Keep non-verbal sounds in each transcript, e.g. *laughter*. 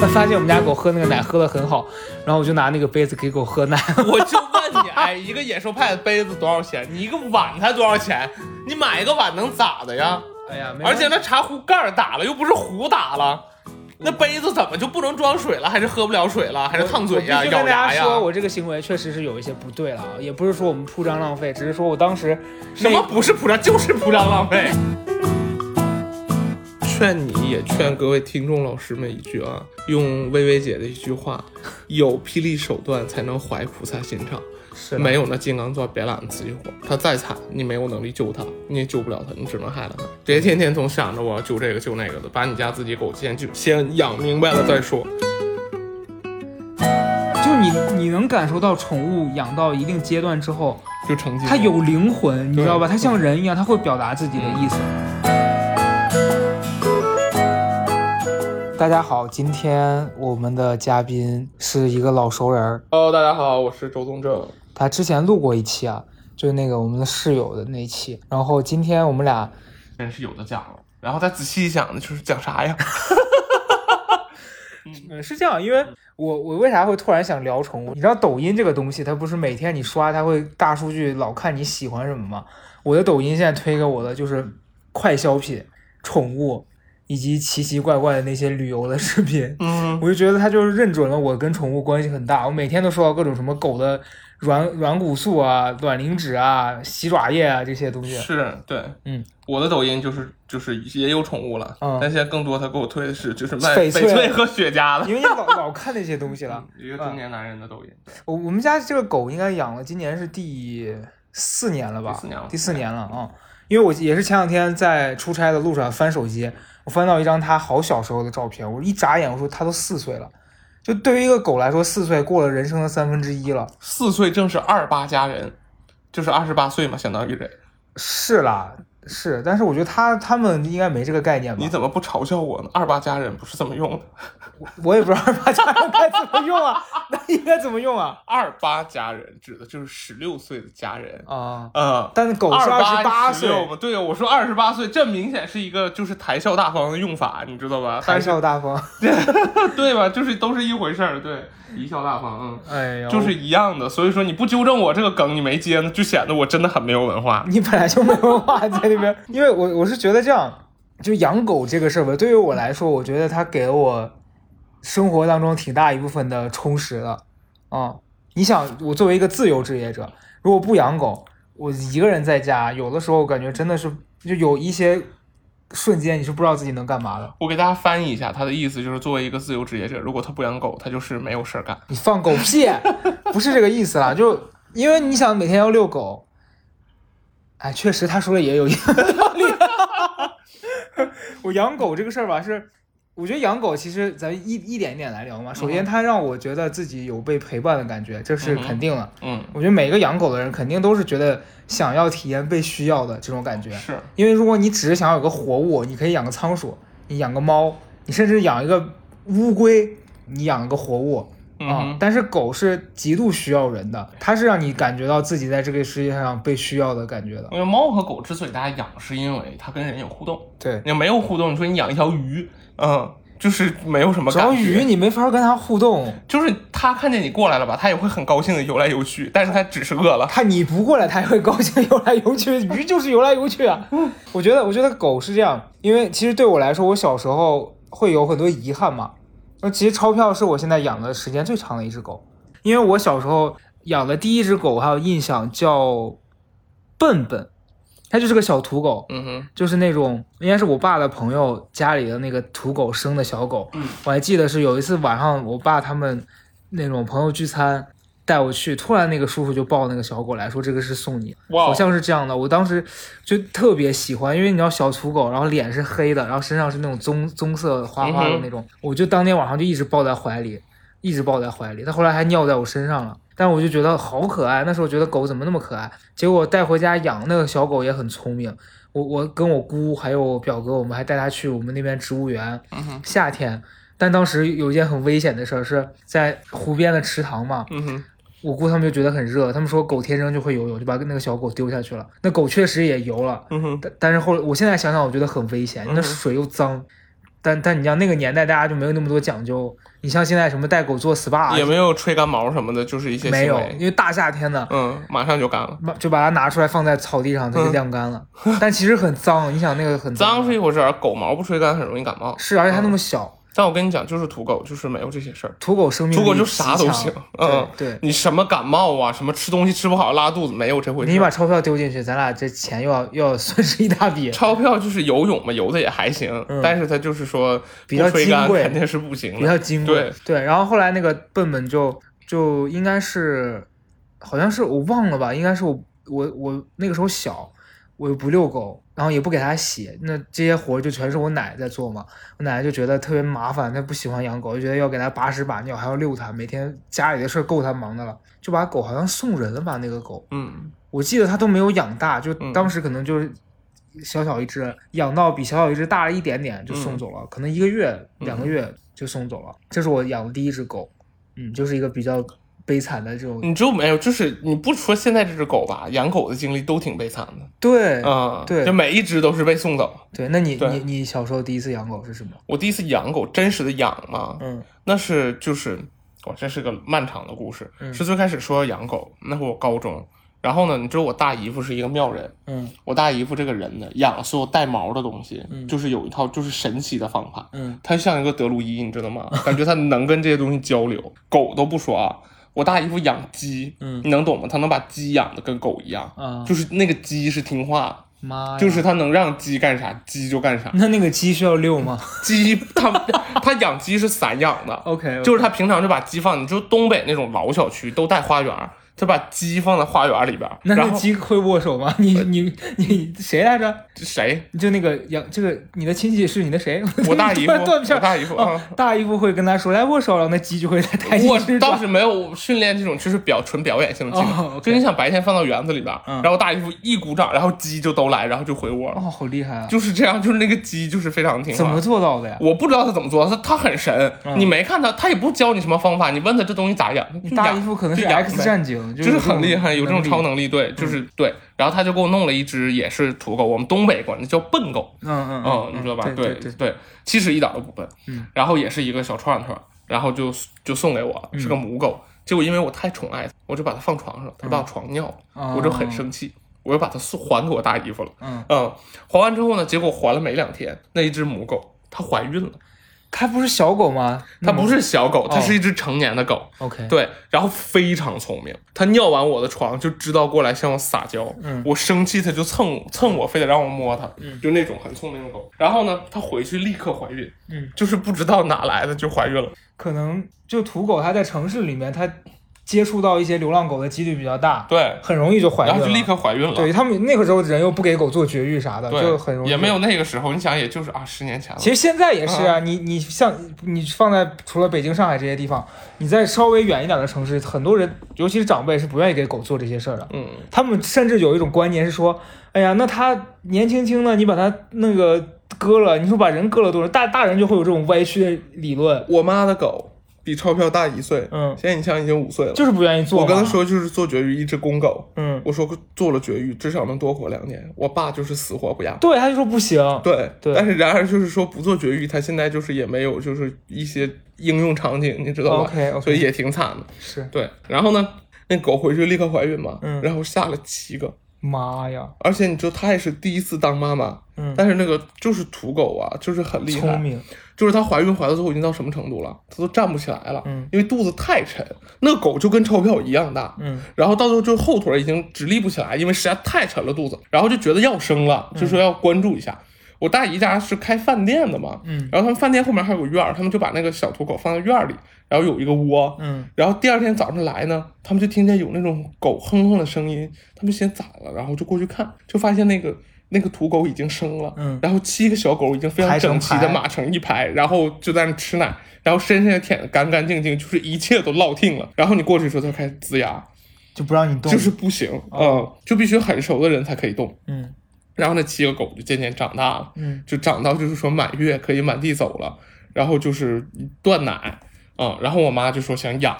他发现我们家狗喝那个奶喝的很好，然后我就拿那个杯子给狗喝奶。我就问你，哎，一个野兽派的杯子多少钱？你一个碗才多少钱？你买一个碗能咋的呀？哎呀，而且那茶壶盖儿打了，又不是壶打了，那杯子怎么就不能装水了？还是喝不了水了？还是烫嘴呀、咬牙呀？跟大家说，我这个行为确实是有一些不对了啊，也不是说我们铺张浪费，只是说我当时什么不是铺张，就是铺张浪费。劝你也劝各位听众老师们一句啊，用薇薇姐的一句话：*laughs* 有霹雳手段才能怀菩萨心肠。是没有那金刚钻，别揽瓷器活。他再惨，你没有能力救他，你也救不了他，你只能害了他。别天天总想着我要救这个救那个的，把你家自己狗先救，先养明白了再说。就你你能感受到宠物养到一定阶段之后，就成精。它有灵魂，你知道吧？对它像人一样，它会表达自己的意思。大家好，今天我们的嘉宾是一个老熟人儿，Hello，大家好，我是周宗正。他之前录过一期啊，就是那个我们的室友的那一期。然后今天我们俩真是有的讲了，然后再仔细一想呢，就是讲啥呀？*laughs* 嗯，是这样，因为我我为啥会突然想聊宠物？你知道抖音这个东西，它不是每天你刷，它会大数据老看你喜欢什么吗？我的抖音现在推给我的就是快消品、宠物以及奇奇怪怪的那些旅游的视频。嗯，我就觉得他就是认准了我跟宠物关系很大，我每天都收到各种什么狗的软软骨素啊、卵磷脂啊、洗爪液啊这些东西。是对，嗯，我的抖音就是就是也有宠物了，嗯但现在更多他给我推的是就是卖翡翠翠和雪茄了，因为你老老看那些东西了。*laughs* 一个中年男人的抖音，对，我我们家这个狗应该养了，今年是第四年了吧？第四年了第四年了啊、因为我也是前两天在出差的路上翻手机，我翻到一张他好小时候的照片，我一眨眼，我说他都四岁了。就对于一个狗来说，四岁过了人生的三分之一了。四岁正是二八佳人，就是二十八岁嘛，相当于人。是啦，是，但是我觉得他他们应该没这个概念吧？你怎么不嘲笑我呢？二八佳人不是这么用的，我也不知道二八家人该怎么用啊？*laughs* 那应该怎么用啊？*laughs* 二八佳人指的就是十六岁的佳人。啊、呃，但是狗是二十八岁，26嘛，对啊，我说二十八岁，这明显是一个就是谈笑大方的用法，你知道吧？谈笑大方。*laughs* 对吧？就是都是一回事儿，对，贻笑大方，嗯。哎呀，就是一样的，所以说你不纠正我这个梗，你没接呢，就显得我真的很没有文化。*laughs* 你本来就没文化 *laughs* 在那边，因为我我是觉得这样，就养狗这个事儿吧，对于我来说，我觉得它给了我生活当中挺大一部分的充实的。啊、你想，我作为一个自由职业者，如果不养狗，我一个人在家，有的时候感觉真的是就有一些瞬间你是不知道自己能干嘛的。我给大家翻译一下，他的意思就是，作为一个自由职业者，如果他不养狗，他就是没有事儿干。你放狗屁，不是这个意思啦，*laughs* 就因为你想每天要遛狗，哎，确实他说的也有一定的道理。*laughs* 我养狗这个事儿吧，是我觉得养狗其实咱一一点一点来聊嘛。首先，它让我觉得自己有被陪伴的感觉，这是肯定的。嗯，我觉得每个养狗的人肯定都是觉得想要体验被需要的这种感觉。是，因为如果你只是想要有个活物，你可以养个仓鼠，你养个猫，你甚至养一个乌龟，你养个活物啊、嗯但是狗是极度需要人的，它是让你感觉到自己在这个世界上被需要的感觉的。因为猫和狗之所以大家养，是因为它跟人有互动。对，你没有互动，你说你养一条鱼，嗯，就是没有什么主要感觉。鱼你没法跟它互动，就是它看见你过来了吧，它也会很高兴的游来游去，但是它只是饿了。它你不过来，它也会高兴游来游去。鱼就是游来游去啊。*laughs* 我觉得，我觉得狗是这样，因为其实对我来说，我小时候会有很多遗憾嘛。那其实钞票是我现在养的时间最长的一只狗，因为我小时候养的第一只狗，我还有印象叫笨笨，它就是个小土狗，嗯哼，就是那种应该是我爸的朋友家里的那个土狗生的小狗。嗯我还记得是有一次晚上，我爸他们那种朋友聚餐带我去，突然那个叔叔就抱那个小狗来说这个是送你，哇好像是这样的。我当时就特别喜欢，因为你知道小土狗，然后脸是黑的，然后身上是那种棕棕色花花的那种，我就当天晚上就一直抱在怀里，一直抱在怀里。它后来还尿在我身上了。但我就觉得好可爱，那时候觉得狗怎么那么可爱？结果带回家养，那个小狗也很聪明，我我跟我姑还有我表哥，我们还带它去我们那边植物园。夏天，但当时有一件很危险的事儿，是在湖边的池塘嘛。嗯哼，我姑他们就觉得很热，他们说狗天生就会游泳，就把那个小狗丢下去了。那狗确实也游了，嗯哼，但但是后来我现在想想，我觉得很危险，那嗯水又脏，但但你像那个年代，大家就没有那么多讲究。你像现在什么带狗做 SPA，也没有吹干毛什么的，就是一些没有因为大夏天的，嗯，马上就干了。就把它拿出来放在草地上，它就晾干了。但其实很脏，你想那个很脏是一回事儿，狗毛不吹干很容易感冒。是，而且它那么小。但我跟你讲，就是土狗，就是没有这些事儿。土狗生命土狗就啥都行，嗯，对，你什么感冒啊，什么吃东西吃不好拉肚子，没有这回事。你把钞票丢进去，咱俩这钱又要又要损失一大笔。*laughs* 钞票就是游泳嘛，游的也还行，但是它就是说比较金贵，肯定是不行的，比较金贵。对对，然后后来那个笨笨就就应该是，好像是我忘了吧，应该是我我我那个时候小。我又不遛狗，然后也不给它洗，那这些活就全是我奶在做嘛。我奶奶就觉得特别麻烦，她不喜欢养狗，就觉得要给它把屎把尿，还要遛它，每天家里的事够她忙的了，就把狗好像送人了吧。那个狗，嗯，我记得她都没有养大，就当时可能就是小小一只，养到比小小一只大了一点点就送走了，可能一个月两个月就送走了。这是我养的第一只狗，嗯，就是一个比较。悲惨的这种，你就没有？就是你不说现在这只狗吧，养狗的经历都挺悲惨的。对，嗯，对，就每一只都是被送走。对，那你你你小时候第一次养狗是什么？我第一次养狗，真实的养嘛，嗯，那是就是哇，这是个漫长的故事。是最开始说要养狗，那会我高中，然后呢，你知道我大姨夫是一个妙人，嗯，我大姨夫这个人呢，养所有带毛的东西，就是有一套就是神奇的方法，嗯，他像一个德鲁伊，你知道吗？感觉他能跟这些东西交流。狗都不说啊。我大姨夫养鸡，嗯，你能懂吗？他能把鸡养的跟狗一样，啊，就是那个鸡是听话，妈，就是他能让鸡干啥，鸡就干啥。那那个鸡需要遛吗？鸡他他 *laughs* 养鸡是散养的，OK，就是他平常就把鸡放，你就东北那种老小区都带花园。他把鸡放在花园里边，那那鸡会握手吗？你你你谁来着？谁？就那个养这个你的亲戚是你的谁？我大姨 *laughs* 夫。我大姨夫啊，大姨夫会跟他说来握手了，那鸡就会在台阶我倒是没有训练这种，就是表纯表演性的技能。就你想白天放到园子里边，然后大姨夫一鼓掌，然后鸡就都来，然后就回窝了。哦，好厉害啊！就是这样，就是那个鸡就是非常听话。怎么做到的呀？我不知道他怎么做，他他很神。你没看他，他也不教你什么方法，你问他这东西咋养。大姨夫可能是 X 战警，就是很厉害。有这种超能力，对，就是对，然后他就给我弄了一只也是土狗，我们东北管它叫笨狗，嗯嗯嗯，你知道吧？对对对，其实一点都不笨，嗯，然后也是一个小串串，然后就就送给我了，是个母狗，结果因为我太宠爱它，我就把它放床上，它把我床尿了，我就很生气，我又把它送还给我大姨夫了，嗯嗯，还完之后呢，结果还了没两天，那一只母狗它怀孕了。它不是小狗吗？它不是小狗，它是一只成年的狗。OK，对，然后非常聪明，它尿完我的床就知道过来向我撒娇。嗯，我生气它就蹭蹭我，非得让我摸它。嗯，就那种很聪明的狗。然后呢，它回去立刻怀孕。嗯，就是不知道哪来的就怀孕了。可能就土狗，它在城市里面它。接触到一些流浪狗的几率比较大，对，很容易就怀孕，然后就立刻怀孕了。对他们那个时候人又不给狗做绝育啥的，就很容易。也没有那个时候，你想也就是啊，十年前了。其实现在也是啊，你你像你放在除了北京、上海这些地方，你在稍微远一点的城市，很多人尤其是长辈是不愿意给狗做这些事儿的。嗯，他们甚至有一种观念是说，哎呀，那他年轻轻的，你把他那个割了，你说把人割了多少？大大人就会有这种歪曲的理论。我妈的狗。比钞票大一岁，嗯，现在你像已经五岁了，就是不愿意做。我跟他说就是做绝育，一只公狗，嗯，我说做了绝育至少能多活两年。我爸就是死活不养，对，他就说不行，对对。但是然而就是说不做绝育，他现在就是也没有就是一些应用场景，你知道吧？OK，所以也挺惨的。是对，然后呢，那狗回去立刻怀孕嘛，嗯，然后下了七个，妈呀！而且你知道她也是第一次当妈妈，嗯，但是那个就是土狗啊，就是很厉害，聪明。就是她怀孕怀到最后已经到什么程度了？她都站不起来了，嗯，因为肚子太沉。那狗就跟钞票一样大，嗯，然后到最后就后腿已经直立不起来，因为实在太沉了肚子，然后就觉得要生了，就说要关注一下。我大姨家是开饭店的嘛，嗯，然后他们饭店后面还有个院儿，他们就把那个小土狗放在院里，然后有一个窝，嗯，然后第二天早上来呢，他们就听见有那种狗哼哼的声音，他们先咋了，然后就过去看，就发现那个。那个土狗已经生了，嗯，然后七个小狗已经非常整齐的码成一排，然后就在那吃奶，然后身上也舔的干干净净，就是一切都落定了。然后你过去的时候，它开始呲牙，就不让你动，就是不行，嗯，就必须很熟的人才可以动，嗯。然后那七个狗就渐渐长大了，嗯，就长到就是说满月可以满地走了，然后就是断奶，嗯，然后我妈就说想养，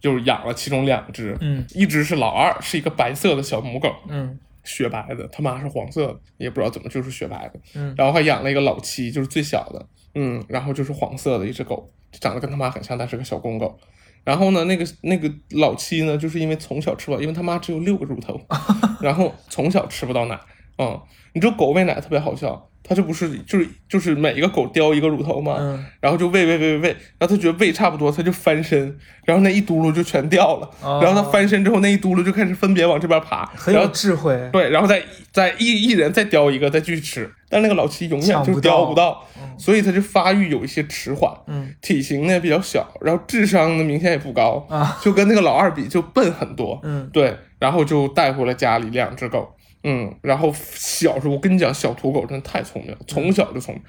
就是养了其中两只，嗯，一只是老二，是一个白色的小母狗，嗯。雪白的，他妈是黄色的，也不知道怎么就是雪白的。嗯，然后还养了一个老七，就是最小的，嗯，然后就是黄色的一只狗，长得跟他妈很像，但是个小公狗。然后呢，那个那个老七呢，就是因为从小吃不到，因为他妈只有六个乳头，*laughs* 然后从小吃不到奶。嗯，你知道狗喂奶特别好笑，它这不是就是就是每一个狗叼一个乳头嘛，嗯。然后就喂喂喂喂喂，然后它觉得喂差不多，它就翻身，然后那一嘟噜就全掉了，哦。然后它翻身之后那一嘟噜就开始分别往这边爬，很有智慧。对，然后再再一一人再叼一个再继续吃，但那个老七永远就叼不到，所以它就发育有一些迟缓，嗯，体型呢比较小，然后智商呢明显也不高啊，就跟那个老二比就笨很多，嗯，对，然后就带回了家里两只狗，嗯，然后小时候我跟你讲，小土狗真的太聪明了，从小就聪明。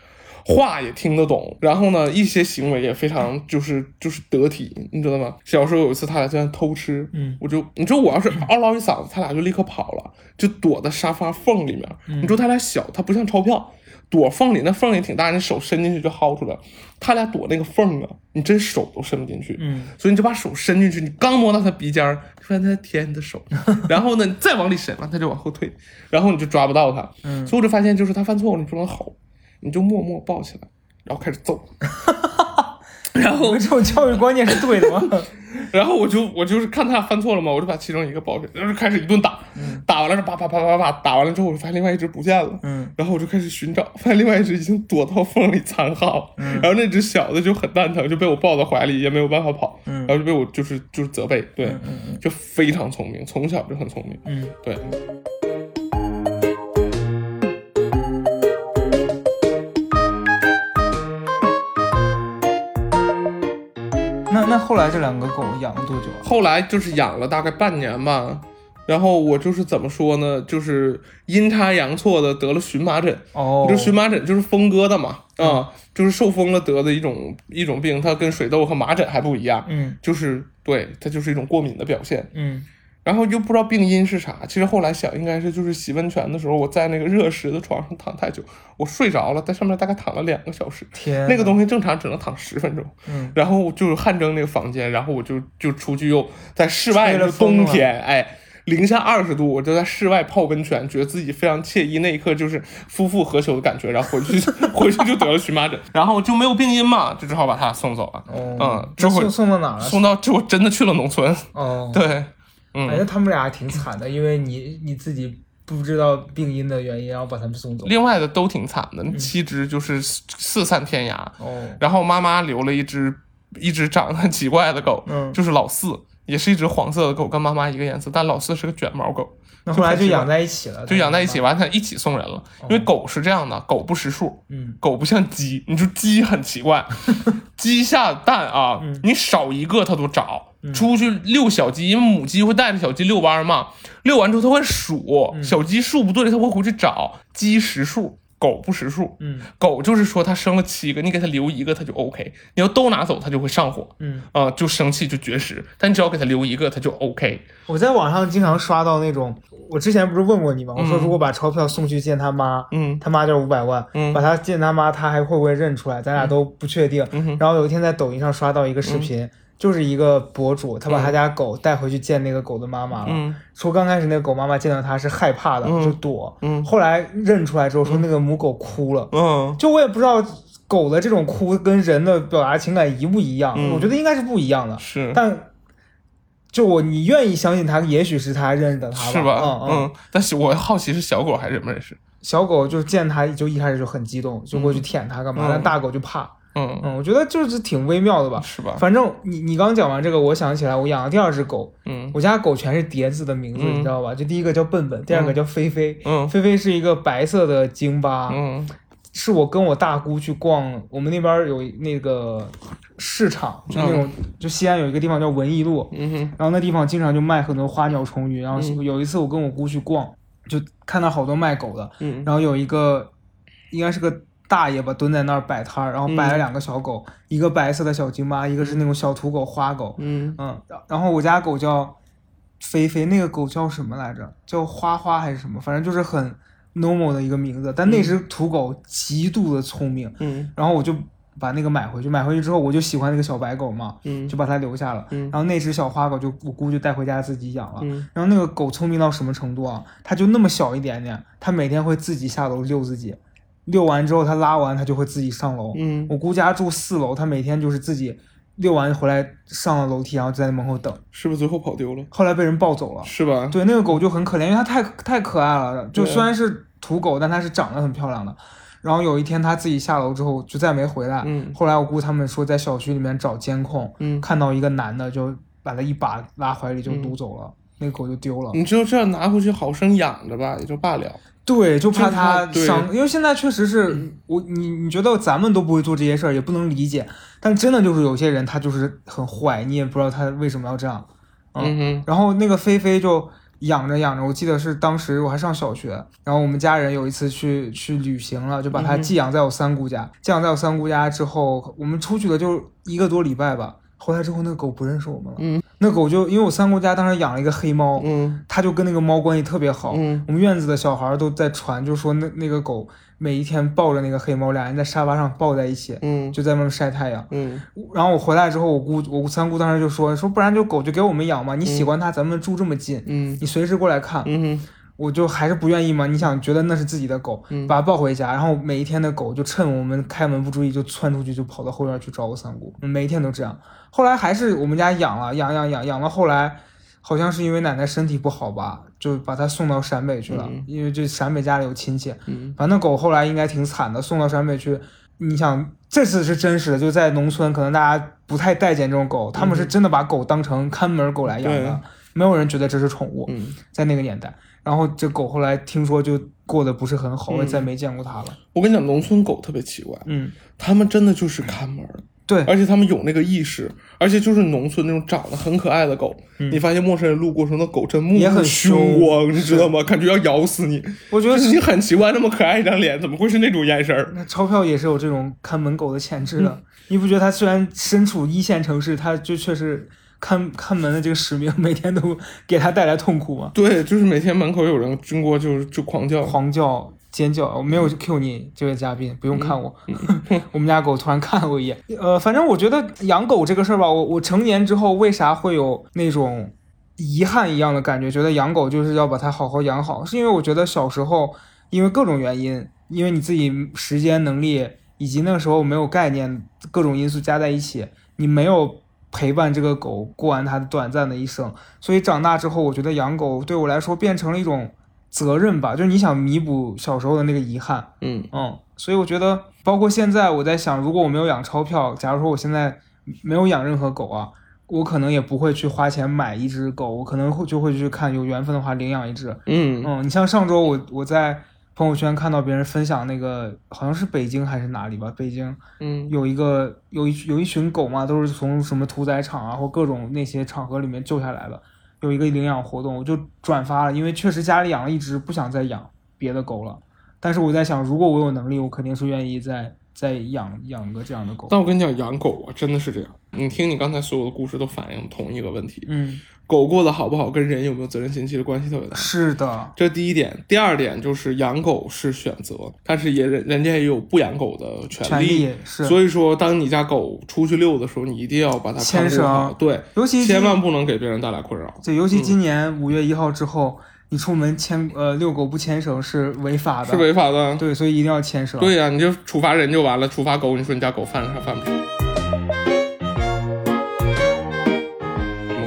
话也听得懂，然后呢，一些行为也非常就是就是得体，你知道吗？小时候有一次他俩在那偷吃，嗯，我就你知道我要是 *laughs* 嗷唠一嗓子，他俩就立刻跑了，就躲在沙发缝里面。嗯你说他俩小，他不像钞票，躲缝里那缝也挺大，你手伸进去就薅出来。他俩躲那个缝啊，你真手都伸不进去。嗯，所以你就把手伸进去，你刚摸到他鼻尖儿，发现他在舔你的手，*laughs* 然后呢，你再往里伸，完他就往后退，然后你就抓不到他。嗯所以我就发现，就是他犯错误，你不能吼，你就默默抱起来，然后开始揍。然后我这种教育观念是对的吗？*laughs* 然后我就我就是看他犯错了嘛，我就把其中一个抱起来，然后就开始一顿打，打完了啪啪啪啪啪，打完了之后我就发现另外一只不见了，嗯，然后我就开始寻找，发现另外一只已经躲到缝里藏好，然后那只小的就很蛋疼，就被我抱到怀里，也没有办法跑，嗯。然后就被我就是就是责备，对，就非常聪明，从小就很聪明，嗯，对。那那后来这两个狗养了多久啊？后来就是养了大概半年吧，然后我就是怎么说呢，就是阴差阳错的得了荨麻疹。哦你，知道荨麻疹就是风疙瘩嘛，啊、就是受风了得的一种一种病，它跟水痘和麻疹还不一样，嗯就是对它就是一种过敏的表现。嗯然后又不知道病因是啥，其实后来想应该是就是洗温泉的时候，我在那个热石的床上躺太久，我睡着了，在上面大概躺了两个小时。天，那个东西正常只能躺十分钟，嗯，然后就是汗蒸那个房间，然后我就就出去又在室外，吹了就冬天，哎，零下二十度，我就在室外泡温泉，觉得自己非常惬意，那一刻就是夫复何求的感觉，然后回去 *laughs* 回去就得了荨麻疹，然后就没有病因嘛，就只好把他送走了，哦，嗯，这会这送送到哪儿了？送到这我真的去了农村，哦，对，哎，嗯，那他们俩挺惨的，因为你你自己不知道病因的原因，然后把他们送走。另外的都挺惨的，七只就是四四散天涯，哦，然后妈妈留了一只一只长得很奇怪的狗，嗯。就是老四，也是一只黄色的狗，跟妈妈一个颜色，但老四是个卷毛狗，那后来就养在一起了，就养在一起，完它一起送人了。因为狗是这样的，狗不识数，嗯。狗不像鸡，你说鸡很奇怪，*laughs* 鸡下蛋啊，你少一个它都找。出去遛小鸡，因为母鸡会带着小鸡遛弯嘛，遛完之后它会数，小鸡数不对，它会回去找。鸡识数，狗不识数。嗯狗就是说它生了七个，你给它留一个它就 OK，你要都拿走它就会上火，嗯，啊、就生气就绝食。但你只要给它留一个，它就 OK。我在网上经常刷到那种，我之前不是问过你吗？我说如果把钞票送去见他妈，嗯他妈就是五百万，嗯把他见他妈，他还会不会认出来？咱俩都不确定。嗯然后有一天在抖音上刷到一个视频，就是一个博主，他把他家狗带回去见那个狗的妈妈了。嗯说刚开始那个狗妈妈见到他是害怕的，嗯就躲。嗯后来认出来之后，说那个母狗哭了。嗯就我也不知道狗的这种哭跟人的表达情感一不一样，嗯我觉得应该是不一样的。是但就我，你愿意相信他，也许是他认得他吧，是吧？嗯嗯。嗯，但是我好奇是小狗还认不认识？小狗就见他就一开始就很激动，就过去舔它干嘛？嗯但大狗就怕。嗯，嗯，我觉得就是挺微妙的吧。是吧？反正你你刚讲完这个，我想起来我养的第二只狗，嗯我家狗全是叠字的名字，嗯你知道吧？就第一个叫笨笨，第二个叫菲菲。嗯菲菲是一个白色的京巴，嗯是我跟我大姑去逛，我们那边有那个市场，就那种、就西安有一个地方叫文艺路，嗯然后那地方经常就卖很多花鸟虫鱼。然后嗯有一次我跟我姑去逛，就看到好多卖狗的，嗯然后有一个应该是个大爷吧，蹲在那儿摆摊儿，然后摆了两个小狗，一个白色的小京巴，一个是那种小土狗花狗。嗯嗯，然后我家狗叫菲菲，那个狗叫什么来着？叫花花还是什么？反正就是很 normal 的一个名字。但那只土狗极度的聪明，嗯然后我就把那个买回去。买回去之后，我就喜欢那个小白狗嘛，嗯就把它留下了。嗯然后那只小花狗就我姑就带回家自己养了。嗯然后那个狗聪明到什么程度啊？它就那么小一点点，它每天会自己下楼遛自己。遛完之后它拉完它就会自己上楼。嗯我姑家住四楼，它每天就是自己遛完回来上了楼梯，然后在门口等。是不是最后跑丢了？后来被人抱走了。是吧？对，那个狗就很可怜，因为它太太可爱了。就虽然是土狗，但它是长得很漂亮的。然后有一天他自己下楼之后就再没回来。嗯后来我姑他们说在小区里面找监控，嗯，看到一个男的就把他一把拉怀里就撸走了，那个狗就丢了。你就这样拿回去好生养着吧，也就罢了。对，就怕就是它伤，因为现在确实是我你你觉得咱们都不会做这些事儿，也不能理解，但真的就是有些人他就是很坏，你也不知道他为什么要这样。嗯哼，然后那个菲菲就养着养着，我记得是当时我还上小学，然后我们家人有一次去去旅行了，就把它寄养在我三姑家。寄养在我三姑家之后，我们出去了就一个多礼拜吧。回来之后，那个狗不认识我们了。嗯，那狗就因为我三姑家当时养了一个黑猫，嗯它就跟那个猫关系特别好。嗯我们院子的小孩都在传，就说那那个狗每一天抱着那个黑猫，俩人在沙发上抱在一起，嗯就在外面晒太阳。嗯然后我回来之后，我姑我三姑当时就说说，不然就狗就给我们养嘛，你喜欢它，咱们住这么近，嗯你随时过来看。嗯，我就还是不愿意嘛，你想觉得那是自己的狗，嗯把它抱回家，然后每一天的狗就趁我们开门不注意就窜出去，就跑到后院去找我三姑，每一天都这样。后来还是我们家养了，养养养养到后来，好像是因为奶奶身体不好吧，就把它送到陕北去了，嗯。因为这陕北家里有亲戚，嗯。反正狗后来应该挺惨的，送到陕北去。你想，这次是真实的，就在农村，可能大家不太待见这种狗，他们是真的把狗当成看门狗来养的，对。没有人觉得这是宠物。嗯，在那个年代，然后这狗后来听说就过得不是很好，嗯。我也再没见过它了。我跟你讲，农村狗特别奇怪，嗯，他们真的就是看门儿，对，而且他们有那个意识，而且就是农村那种长得很可爱的狗，嗯你发现陌生人路过时候，那狗真目也很凶凶光，你知道吗？感觉要咬死你。我觉得就是你很奇怪，那么可爱一张脸，怎么会是那种眼神儿？那钞票也是有这种看门狗的潜质的。嗯你不觉得它虽然身处一线城市，它就确实看看门的这个使命，每天都给它带来痛苦吗？对，就是每天门口有人经过就就狂叫。狂叫、尖叫，我没有 Q 你这位嘉宾，不用看我。嗯 *laughs* 我们家狗突然看了我一眼。呃，反正我觉得养狗这个事儿吧，我我成年之后为啥会有那种遗憾一样的感觉？觉得养狗就是要把它好好养好，是因为我觉得小时候因为各种原因，因为你自己时间能力以及那个时候没有概念，各种因素加在一起，你没有。陪伴这个狗过完它短暂的一生，所以长大之后，我觉得养狗对我来说变成了一种责任吧，就是你想弥补小时候的那个遗憾，嗯。嗯，所以我觉得，包括现在我在想，如果我没有养钞票，假如说我现在没有养任何狗啊，我可能也不会去花钱买一只狗，我可能会就会去看有缘分的话领养一只。嗯。嗯，你像上周我我在朋友圈看到别人分享那个，好像是北京还是哪里吧，北京嗯。有一个有一有一群狗嘛，都是从什么屠宰场啊或各种那些场合里面救下来的，有一个领养活动，我就转发了，因为确实家里养了一只，不想再养别的狗了。但是我在想，如果我有能力，我肯定是愿意再再养养个这样的狗。但我跟你讲，养狗啊，真的是这样。你听你刚才所有的故事，都反映同一个问题：嗯，狗过得好不好，跟人有没有责任心其实关系特别大。是的，这第一点，第二点就是养狗是选择，但是也人人家也有不养狗的权权利是，所以说，当你家狗出去遛的时候，你一定要把它看牵顾好绳，对，尤其千万不能给别人带来困扰。对尤其今年五月一号之后，你出门牵呃遛狗不牵绳是违法的，是违法的。对，所以一定要牵绳。对呀、你就处罚人就完了，处罚狗，你说你家狗犯啥犯不上？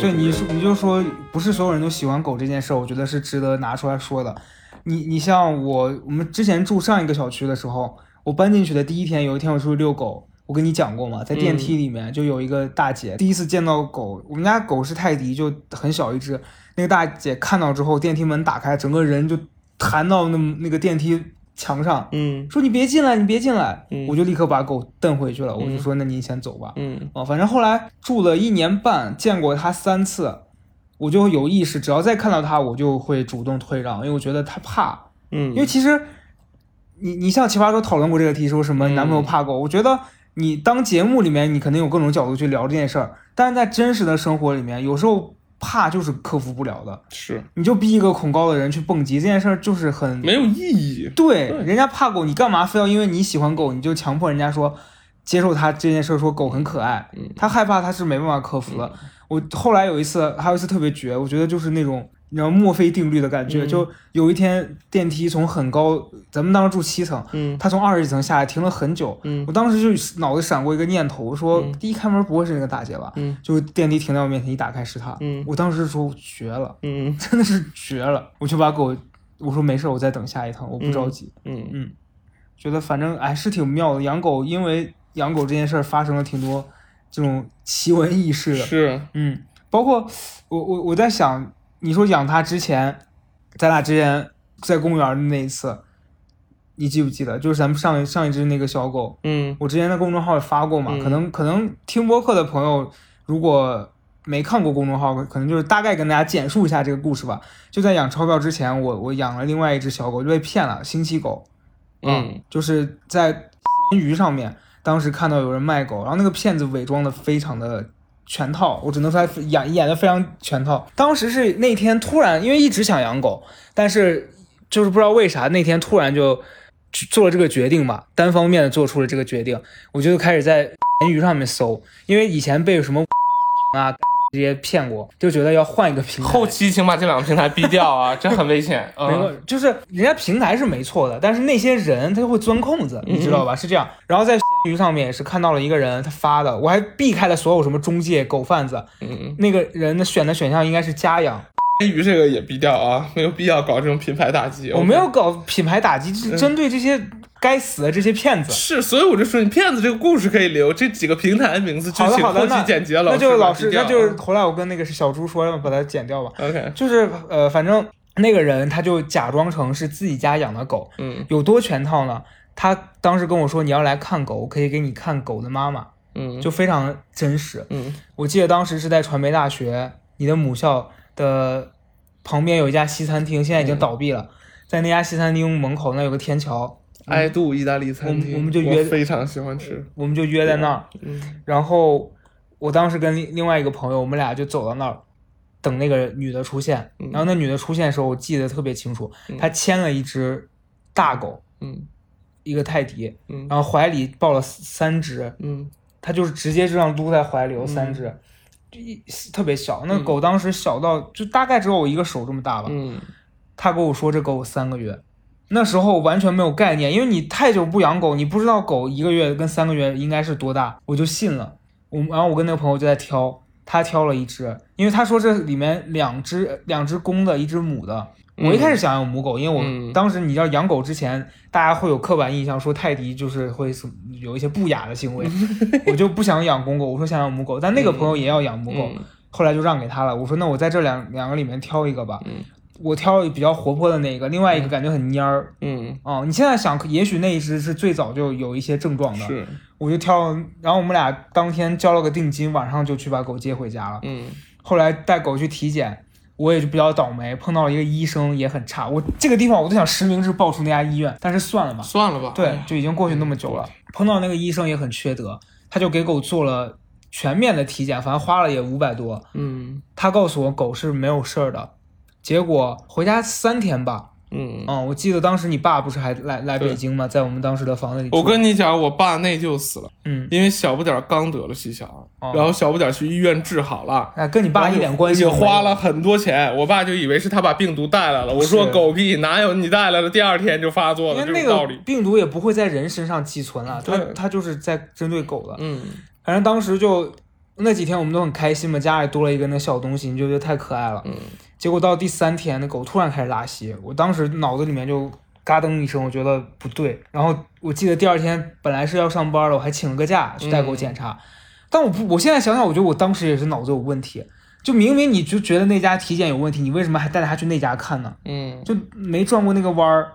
对，你说你就说不是所有人都喜欢狗这件事儿，我觉得是值得拿出来说的。你你像我，我们之前住上一个小区的时候，我搬进去的第一天，有一天我出去遛狗，我跟你讲过嘛，在电梯里面就有一个大姐，第一次见到狗，我们家狗是泰迪，就很小一只，那个大姐看到之后，电梯门打开，整个人就弹到那那个电梯墙上，嗯。说你别进来，你别进来，嗯。我就立刻把狗蹬回去了，我就说那您先走吧。嗯。哦，反正后来住了一年半，见过他三次，我就有意识，只要再看到他，我就会主动退让，因为我觉得他怕。嗯，因为其实你你像奇葩说讨论过这个题，说什么嗯。男朋友怕狗，我觉得你当节目里面你肯定有各种角度去聊这件事儿，但是在真实的生活里面，有时候怕就是克服不了的。是你就逼一个恐高的人去蹦极，这件事儿就是很没有意义。对，对人家怕狗，你干嘛非要因为你喜欢狗，你就强迫人家说接受他这件事儿，说狗很可爱，嗯他害怕他是没办法克服的。我后来有一次，还有一次特别绝，我觉得就是那种你知道墨菲定律的感觉，嗯。就有一天电梯从很高，咱们当时住七层，嗯他从二十几层下来停了很久，嗯。我当时就脑子闪过一个念头，我说嗯。第一开门不会是那个大姐吧？嗯。就电梯停在我面前，一打开是她，嗯。我当时说绝了，嗯 *laughs* 真的是绝了，我就把狗，我说没事，我再等下一趟，我不着急，嗯嗯，觉得反正哎是挺妙的，养狗因为养狗这件事儿发生了挺多这种奇闻异事的，是，嗯，包括我我我在想，你说养它之前，咱俩之前在公园的那一次，你记不记得？就是咱们上上一只那个小狗，嗯我之前在公众号也发过嘛，嗯可能可能听播客的朋友如果没看过公众号，可能就是大概跟大家简述一下这个故事吧。就在养钞票之前，我我养了另外一只小狗，就被骗了，星期狗。嗯就是在闲鱼上面，当时看到有人卖狗，然后那个骗子伪装的非常的全套，我只能说他演演的非常全套。当时是那天突然，因为一直想养狗，但是就是不知道为啥那天突然就做了这个决定吧，单方面的做出了这个决定，我就开始在闲鱼上面搜，因为以前被什么啊这些骗过，就觉得要换一个平台。后期请把这两个平台毙掉啊，*laughs* 这很危险。没有嗯，就是人家平台是没错的，但是那些人他就会钻空子，你知道吧？是这样。然后在闲鱼上面也是看到了一个人他发的，我还避开了所有什么中介、狗贩子。嗯，那个人的选的选项应该是家养，闲鱼这个也逼掉啊，没有必要搞这种品牌打击。我没有搞品牌打击，是针对这些该死的这些骗子。是，所以我就说你骗子这个故事可以留，这几个平台的名字就后那期剪辑老那就是老师，那就是后来我跟那个是小猪说，把它剪掉吧。OK，就是呃，反正那个人他就假装成是自己家养的狗，嗯有多全套呢？他当时跟我说你要来看狗，我可以给你看狗的妈妈，嗯就非常真实。嗯我记得当时是在传媒大学，你的母校的旁边有一家西餐厅，现在已经倒闭了。在那家西餐厅门口那有个天桥，爱杜意大利餐厅，我们我们就约非常喜欢吃。我们就约在那儿。嗯然后我当时跟另另外一个朋友，我们俩就走到那儿等那个女的出现。嗯然后那女的出现的时候，我记得特别清楚，嗯她牵了一只大狗，嗯一个泰迪，嗯然后怀里抱了三只，嗯它就是直接这样撸在怀里有三只，就一特别小。那嗯狗当时小到就大概只有我一个手这么大吧。嗯他跟我说这狗有三个月，那时候完全没有概念，因为你太久不养狗，你不知道狗一个月跟三个月应该是多大，我就信了。我然后我跟那个朋友就在挑，他挑了一只，因为他说这里面两只两只公的，一只母的。我一开始想要母狗，因为我嗯当时你知道养狗之前，大家会有刻板印象说泰迪就是会有一些不雅的行为，*laughs* 我就不想养公狗，我说想养母狗，但那个朋友也要养母狗，嗯后来就让给他了。我说那我在这两两个里面挑一个吧。嗯我挑了比较活泼的那个，另外一个感觉很蔫儿。嗯哦、你现在想，也许那一只是最早就有一些症状的，是我就挑。然后我们俩当天交了个定金，晚上就去把狗接回家了。嗯后来带狗去体检，我也就比较倒霉，碰到了一个医生也很差。我这个地方我都想实名制报出那家医院，但是算了吧，算了吧。对哎，就已经过去那么久了。碰到那个医生也很缺德，他就给狗做了全面的体检，反正花了也五百多。嗯他告诉我狗是没有事儿的，结果回家三天吧。嗯。嗯，我记得当时你爸不是还来来北京吗？在我们当时的房子里。我跟你讲，我爸内疚死了，嗯，因为小不点儿刚得了细小儿，哦然后小不点儿去医院治好了。哎，跟你爸一点关系也都没有花了。很多钱，我爸就以为是他把病毒带来了。我说狗屁，哪有你带来了，第二天就发作了，因为那道理。病毒也不会在人身上寄存了，它对它就是在针对狗的。嗯反正当时就那几天我们都很开心嘛，家里多了一个那小东西，你就觉得太可爱了。嗯结果到第三天，那狗突然开始拉稀，我当时脑子里面就嘎噔一声，我觉得不对。然后我记得第二天本来是要上班了，我还请了个假去带狗检查。但我不，我现在想想，我觉得我当时也是脑子有问题。就明明你就觉得那家体检有问题，你为什么还带它去那家看呢？嗯就没转过那个弯儿。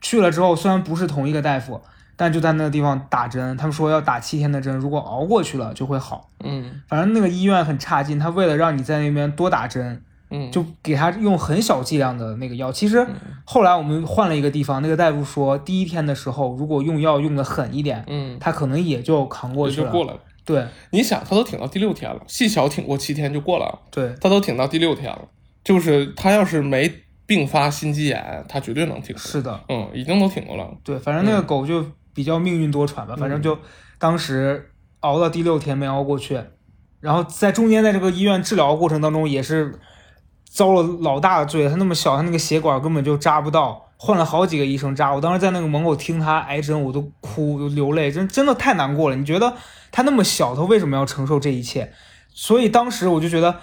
去了之后，虽然不是同一个大夫，但就在那个地方打针，他们说要打七天的针，如果熬过去了就会好。嗯反正那个医院很差劲，他为了让你在那边多打针，嗯，就给他用很小剂量的那个药。其实后来我们换了一个地方，那个大夫说，第一天的时候如果用药用的狠一点，嗯，他可能也就扛过去了。就过来了。对你想，他都挺到第六天了，细小挺过七天就过来了，对，他都挺到第六天了。就是他要是没并发心肌炎，他绝对能挺过。是的，嗯，已经都挺过来了。对，反正那个狗就比较命运多舛吧，反正就当时熬到第六天没熬过去，然后在中间在这个医院治疗过程当中也是遭了老大的罪，他那么小，他那个血管根本就扎不到，换了好几个医生扎。我当时在那个门口听他挨针，我都哭，流泪，真真的太难过了。你觉得他那么小，他为什么要承受这一切？所以当时我就觉得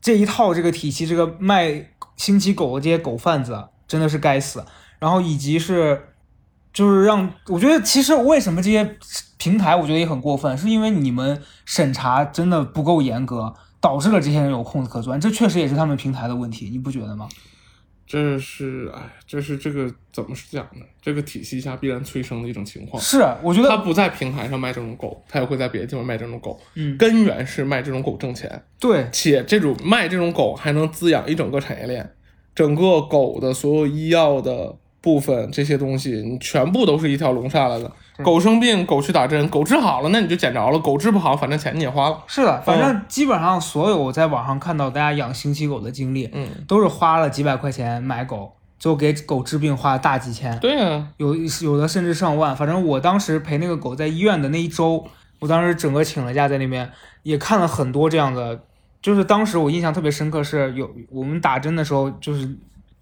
这一套这个体系，这个卖星期狗的这些狗贩子真的是该死。然后以及是。就是让我觉得，其实为什么这些平台我觉得也很过分，是因为你们审查真的不够严格，导致了这些人有空子可钻。这确实也是他们平台的问题，你不觉得吗？这是哎，这是这个怎么讲呢？这个体系下必然催生的一种情况。是，我觉得他不在平台上卖这种狗，他也会在别的地方卖这种狗。嗯，根源是卖这种狗挣钱。对，且这种卖这种狗还能滋养一整个产业链，整个狗的所有医药的。部分这些东西，你全部都是一条龙下来的。狗生病，狗去打针，狗治好了，那你就捡着了；狗治不好，反正钱你也花了。是的，反正基本上所有我在网上看到大家养星期狗的经历，嗯，都是花了几百块钱买狗，就给狗治病花了大几千。对啊，有有的甚至上万。反正我当时陪那个狗在医院的那一周，我当时整个请了假在那边，也看了很多这样的。就是当时我印象特别深刻，是有我们打针的时候，就是。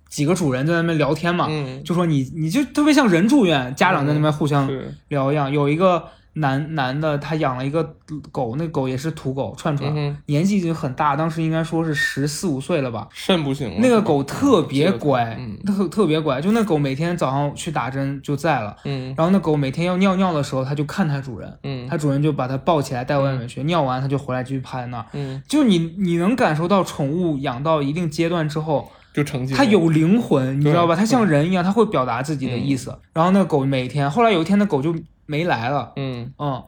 几个主人在那边聊天嘛，就说你你就特别像人住院，家长在那边互相聊一样。有一个男男的，他养了一个狗，那狗也是土狗串串，年纪已经很大，当时应该说是十四五岁了吧，肾不行了。那个狗特别乖，特特别乖，就那狗每天早上去打针就在了，嗯，然后那狗每天要尿尿的时候，它就看它主人，嗯，它主人就把它抱起来带外面去，尿完它就回来继续趴在那就你你能感受到宠物养到一定阶段之后。就成绩，它有灵魂，你知道吧？它像人一样，它会表达自己的意思。然后那个狗每天，后来有一天那狗就没来了。嗯嗯，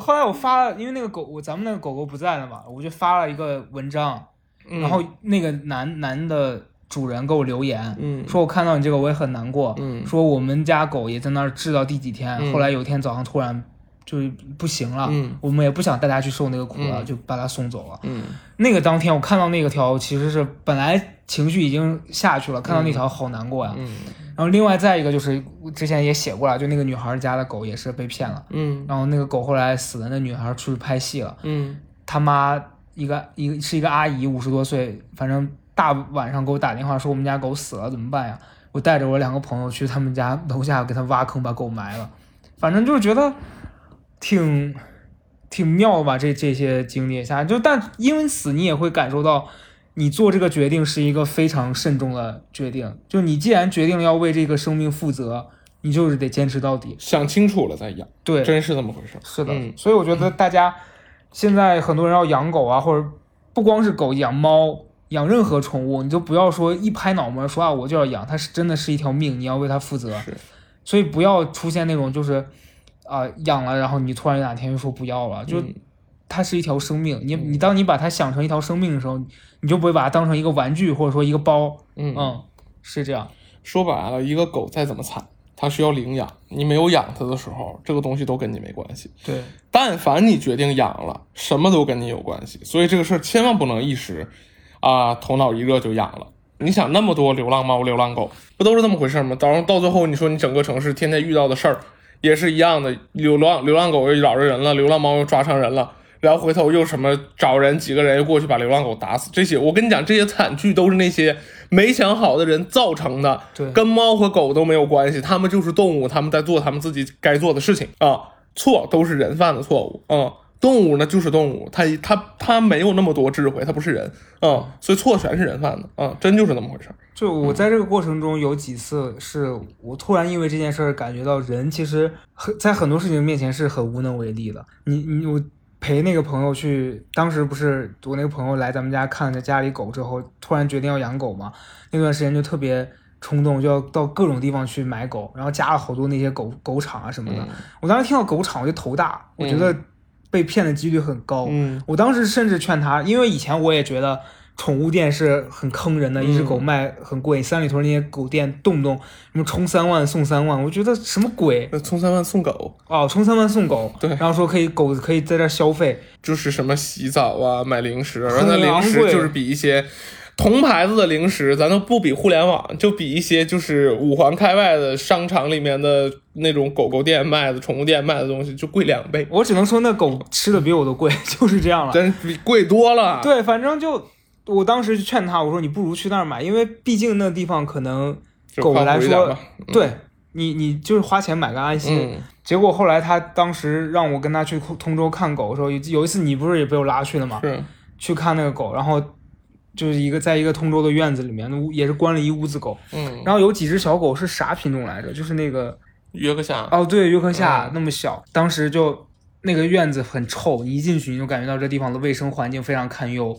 后来我发了，因为那个狗，我咱们那个狗狗不在了嘛，我就发了一个文章。然后那个男男的主人给我留言，嗯，说我看到你这个我也很难过，嗯，说我们家狗也在那儿治到第几天，后来有一天早上突然。就不行了，嗯，我们也不想带他去受那个苦了，就把他送走了。嗯，那个当天我看到那个条，其实是本来情绪已经下去了，看到那条好难过呀。嗯，然后另外再一个就是之前也写过了，就那个女孩家的狗也是被骗了。嗯，然后那个狗后来死了，那女孩出去拍戏了。嗯，他妈一个一个是一个阿姨，五十多岁，反正大晚上给我打电话说我们家狗死了，怎么办呀？我带着我两个朋友去他们家楼下给他挖坑把狗埋了，反正就是觉得。挺挺妙吧？这这些经历下，就但因此你也会感受到，你做这个决定是一个非常慎重的决定。就你既然决定要为这个生命负责，你就是得坚持到底，想清楚了再养。对，真是这么回事。是的，所以我觉得大家现在很多人要养狗啊，或者不光是狗，养猫，养任何宠物，你就不要说一拍脑门说啊，我就要养，它是真的是一条命，你要为它负责。是，所以不要出现那种就是。啊，养了，然后你突然哪天又说不要了，就它是一条生命。你你当你把它想成一条生命的时候，你就不会把它当成一个玩具或者说一个包。嗯嗯，是这样。说白了，一个狗再怎么惨，它需要领养。你没有养它的时候，这个东西都跟你没关系。对，但凡你决定养了，什么都跟你有关系。所以这个事儿千万不能一时啊头脑一热就养了。你想那么多流浪猫、流浪狗，不都是这么回事吗？到到最后，你说你整个城市天天遇到的事儿。也是一样的，流浪流浪狗又咬着人了，流浪猫又抓伤人了，然后回头又什么找人，几个人又过去把流浪狗打死。这些我跟你讲，这些惨剧都是那些没想好的人造成的，对，跟猫和狗都没有关系，他们就是动物，他们在做他们自己该做的事情啊，错都是人犯的错误啊。动物呢就是动物，它它它没有那么多智慧，它不是人，嗯，所以错全是人犯的，嗯，真就是那么回事儿。就我在这个过程中有几次是我突然因为这件事儿感觉到人其实很在很多事情面前是很无能为力的。你你我陪那个朋友去，当时不是我那个朋友来咱们家看了家里狗之后，突然决定要养狗嘛，那段时间就特别冲动，就要到各种地方去买狗，然后加了好多那些狗狗场啊什么的。我当时听到狗场我就头大，我觉得。被骗的几率很高。嗯，我当时甚至劝他，因为以前我也觉得宠物店是很坑人的，一只狗卖很贵。三里屯那些狗店动不动什么充三万送三万，我觉得什么鬼？充三万送狗？哦，充三万送狗。对，然后说可以狗可以在这消费，就是什么洗澡啊、买零食，然后那零食就是比一些。同牌子的零食，咱都不比互联网，就比一些就是五环开外的商场里面的那种狗狗店卖的、宠物店卖的东西就贵两倍。我只能说那狗吃的比我都贵，*laughs* 就是这样了，真比贵多了。对，反正就我当时就劝他，我说你不如去那儿买，因为毕竟那地方可能狗来说对你你就是花钱买个安心。嗯结果后来他当时让我跟他去通州看狗的时候，有有一次你不是也被我拉去了吗？是，去看那个狗，然后就是一个在一个通州的院子里面，那屋也是关了一屋子狗，嗯，然后有几只小狗是啥品种来着？就是那个约克夏，哦，对，约克夏、嗯。那么小，当时就那个院子很臭，你一进去你就感觉到这地方的卫生环境非常堪忧。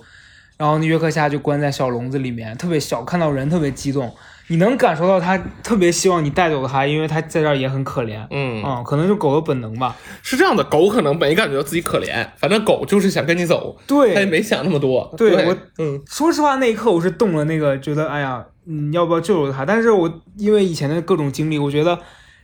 然后那约克夏就关在小笼子里面，特别小，看到人特别激动，你能感受到它特别希望你带走它，因为它在这儿也很可怜。嗯，嗯，可能是狗的本能吧。是这样的，狗可能没感觉到自己可怜，反正狗就是想跟你走，对它也，没想那么多。对对我，嗯说实话，那一刻我是动了那个，觉得哎呀，你，要不要救救他？但是我因为以前的各种经历，我觉得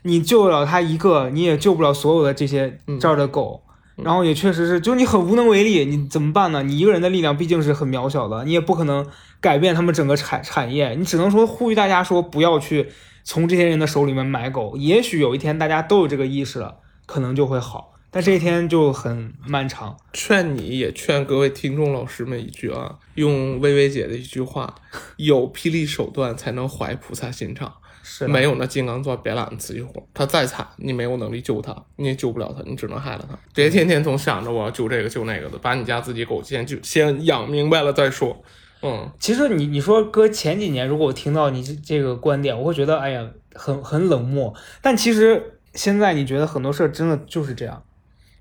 你救得了他一个，你也救不了所有的这些嗯这儿的狗。然后也确实是，就你很无能为力，你怎么办呢？你一个人的力量毕竟是很渺小的，你也不可能改变他们整个产产业，你只能说呼吁大家说不要去从这些人的手里面买狗。也许有一天大家都有这个意识了，可能就会好，但这一天就很漫长。劝你也劝各位听众老师们一句啊，用薇薇姐的一句话：有霹雳手段才能怀菩萨心肠。是没有那金刚钻，别揽瓷器活。他再惨，你没有能力救他，你也救不了他，你只能害了他。别天天总想着我要救这个救那个的，把你家自己狗先救，先养明白了再说。嗯，其实你你说搁前几年，如果我听到你这这个观点，我会觉得哎呀，很很冷漠。但其实现在你觉得很多事儿真的就是这样。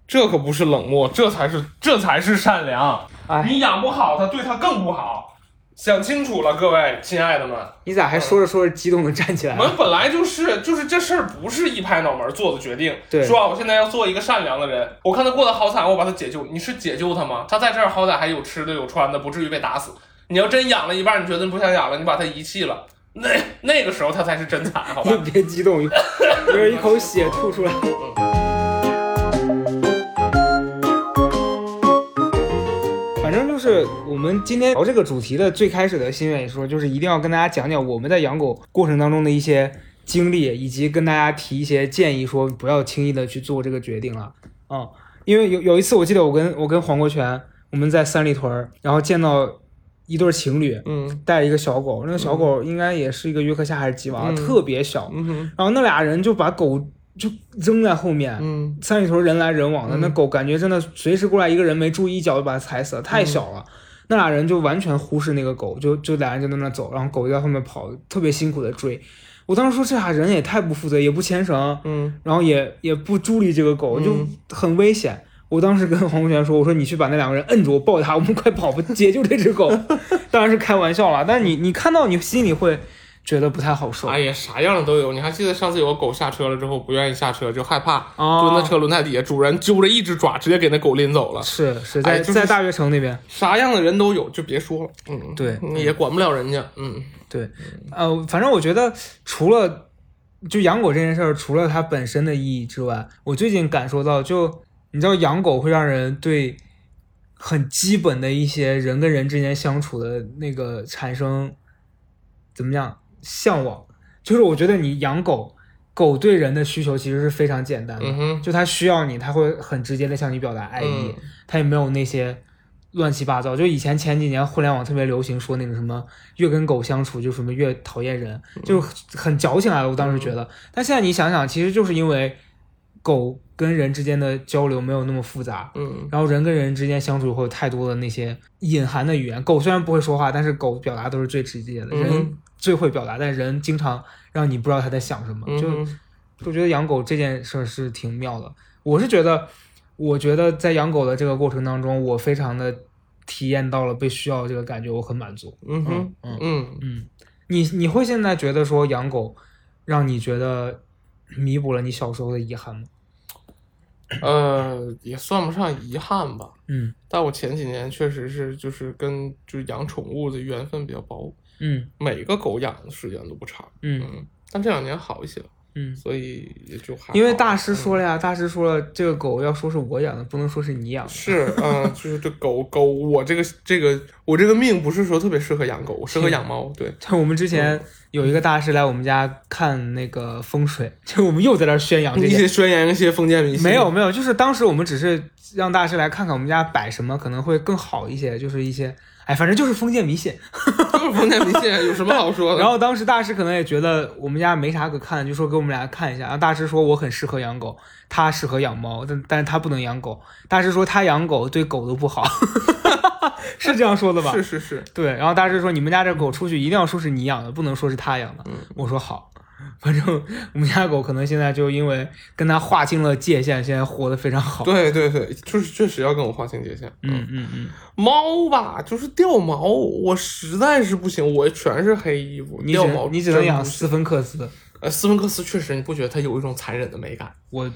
这可不是冷漠，这才是这才是善良。哎，你养不好他，对他更不好。想清楚了，各位亲爱的们，你咋还说着说着激动的站起来了？我们本来就是就是这事儿不是一拍脑门做的决定。对说啊，我现在要做一个善良的人，我看他过得好惨，我把他解救。你是解救他吗？他在这儿好歹还有吃的有穿的，不至于被打死。你要真养了一半，你觉得你不想养了，你把它遗弃了，那那个时候它才是真惨，好吧？*laughs* 别激动，有点一口血吐出来。反正就是我们今天聊这个主题的最开始的心愿也说，就是一定要跟大家讲讲我们在养狗过程当中的一些经历，以及跟大家提一些建议，说不要轻易的去做这个决定了。嗯，因为有有一次我记得我跟我跟黄国权我们在三里屯，然后见到一对情侣嗯。带着一个小狗，那个小狗应该也是一个约克夏还是吉娃娃，嗯。特别小。然后那俩人就把狗就扔在后面，嗯。三里屯人来人往的，嗯。那狗感觉真的随时过来一个人没注意，一脚就把它踩死了，太小了。那俩人就完全忽视那个狗，就就俩人就在那走，然后狗就在后面跑，特别辛苦的追。我当时说这俩人也太不负责，也不牵绳，嗯。然后也也不助力这个狗，就嗯很危险。我当时跟黄国权说：“我说你去把那两个人摁住，我抱他，我们快跑吧，解救这只狗。*laughs* ”当然是开玩笑了，但你你看到你心里会觉得不太好受。哎呀，啥样的都有。你还记得上次有个狗下车了之后不愿意下车，就害怕哦蹲在车轮胎底下，主人揪着一只爪直接给那狗拎走了。是是在、哎就是在大悦城那边，啥样的人都有，就别说了。嗯，对嗯也管不了人家。嗯对，呃，反正我觉得除了就养狗这件事儿，除了它本身的意义之外，我最近感受到就，你知道养狗会让人对很基本的一些人跟人之间相处的那个产生怎么样向往，就是我觉得你养狗，狗对人的需求其实是非常简单的，嗯，就它需要你，它会很直接的向你表达爱意，嗯它也没有那些乱七八糟。就以前前几年互联网特别流行说那个什么越跟狗相处就什么越讨厌人，就很矫情啊。我当时觉得，但现在你想想，其实就是因为狗跟人之间的交流没有那么复杂。嗯然后人跟人之间相处会有太多的那些隐含的语言。狗虽然不会说话，但是狗表达都是最直接的。嗯人最会表达，但人经常让你不知道他在想什么。就嗯哼我觉得养狗这件事儿是挺妙的。我是觉得，我觉得在养狗的这个过程当中，我非常的体验到了被需要这个感觉，我很满足。嗯哼嗯嗯嗯，你你会现在觉得说养狗让你觉得弥补了你小时候的遗憾吗？*clears throat* 呃，也算不上遗憾吧。嗯但我前几年确实是就是跟就是养宠物的缘分比较薄，嗯每个狗养的时间都不长。嗯嗯，但这两年好一些了。嗯，所以也就还好因为大师说了呀，大师说了，这个狗要说是我养的，不能说是你养的。是，嗯，就是这狗狗，我这个这个我这个命不是说特别适合养狗，我适合养猫。对，*laughs* 像我们之前有一个大师来我们家看那个风水，*laughs* 就我们又在那宣扬这些宣扬一些封建迷信。没有没有，就是当时我们只是让大师来看看我们家摆什么可能会更好一些，就是一些，哎，反正就是封建迷信。就 *laughs* 是封建迷信，有什么好说的？然后当时大师可能也觉得我们家没啥可看，就说给我们俩看一下。然后大师说我很适合养狗，他适合养猫，但但是他不能养狗。大师说他养狗对狗都不好，*laughs* 是这样说的吧？是是是，对。然后大师说你们家这狗出去一定要说是你养的，不能说是他养的。嗯我说好。反正我们家狗可能现在就因为跟他划清了界限，现在活得非常好。对对对，就是确实要跟我划清界限。嗯嗯嗯，猫吧，就是掉毛，我实在是不行，我全是黑衣服，你掉毛你只能养斯芬克斯。呃，斯芬克斯确实，你不觉得它有一种残忍的美感？我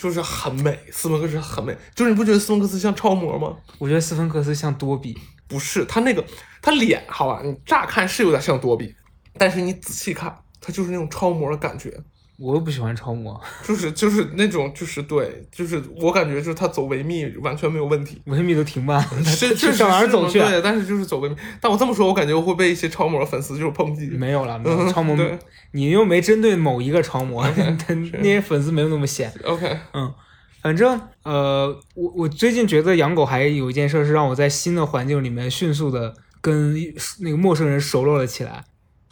就是很美，斯芬克斯很美，就是你不觉得斯芬克斯像超模吗？我觉得斯芬克斯像多比。不是，他那个他脸好吧，你乍看是有点像多比，但是你仔细看，他就是那种超模的感觉，我又不喜欢超模，*laughs* 就是就是那种就是对，就是我感觉就是他走维密完全没有问题。*laughs* 维密都停办了，是他确实上哪儿走去啊？对，但是就是走维密。但我这么说，我感觉我会被一些超模粉丝就是抨击。没有了，没有嗯超模对，你又没针对某一个超模，他 *laughs* 那些粉丝没有那么闲。OK，嗯，反正呃，我我最近觉得养狗还有一件事是让我在新的环境里面迅速的跟那个陌生人熟络了起来。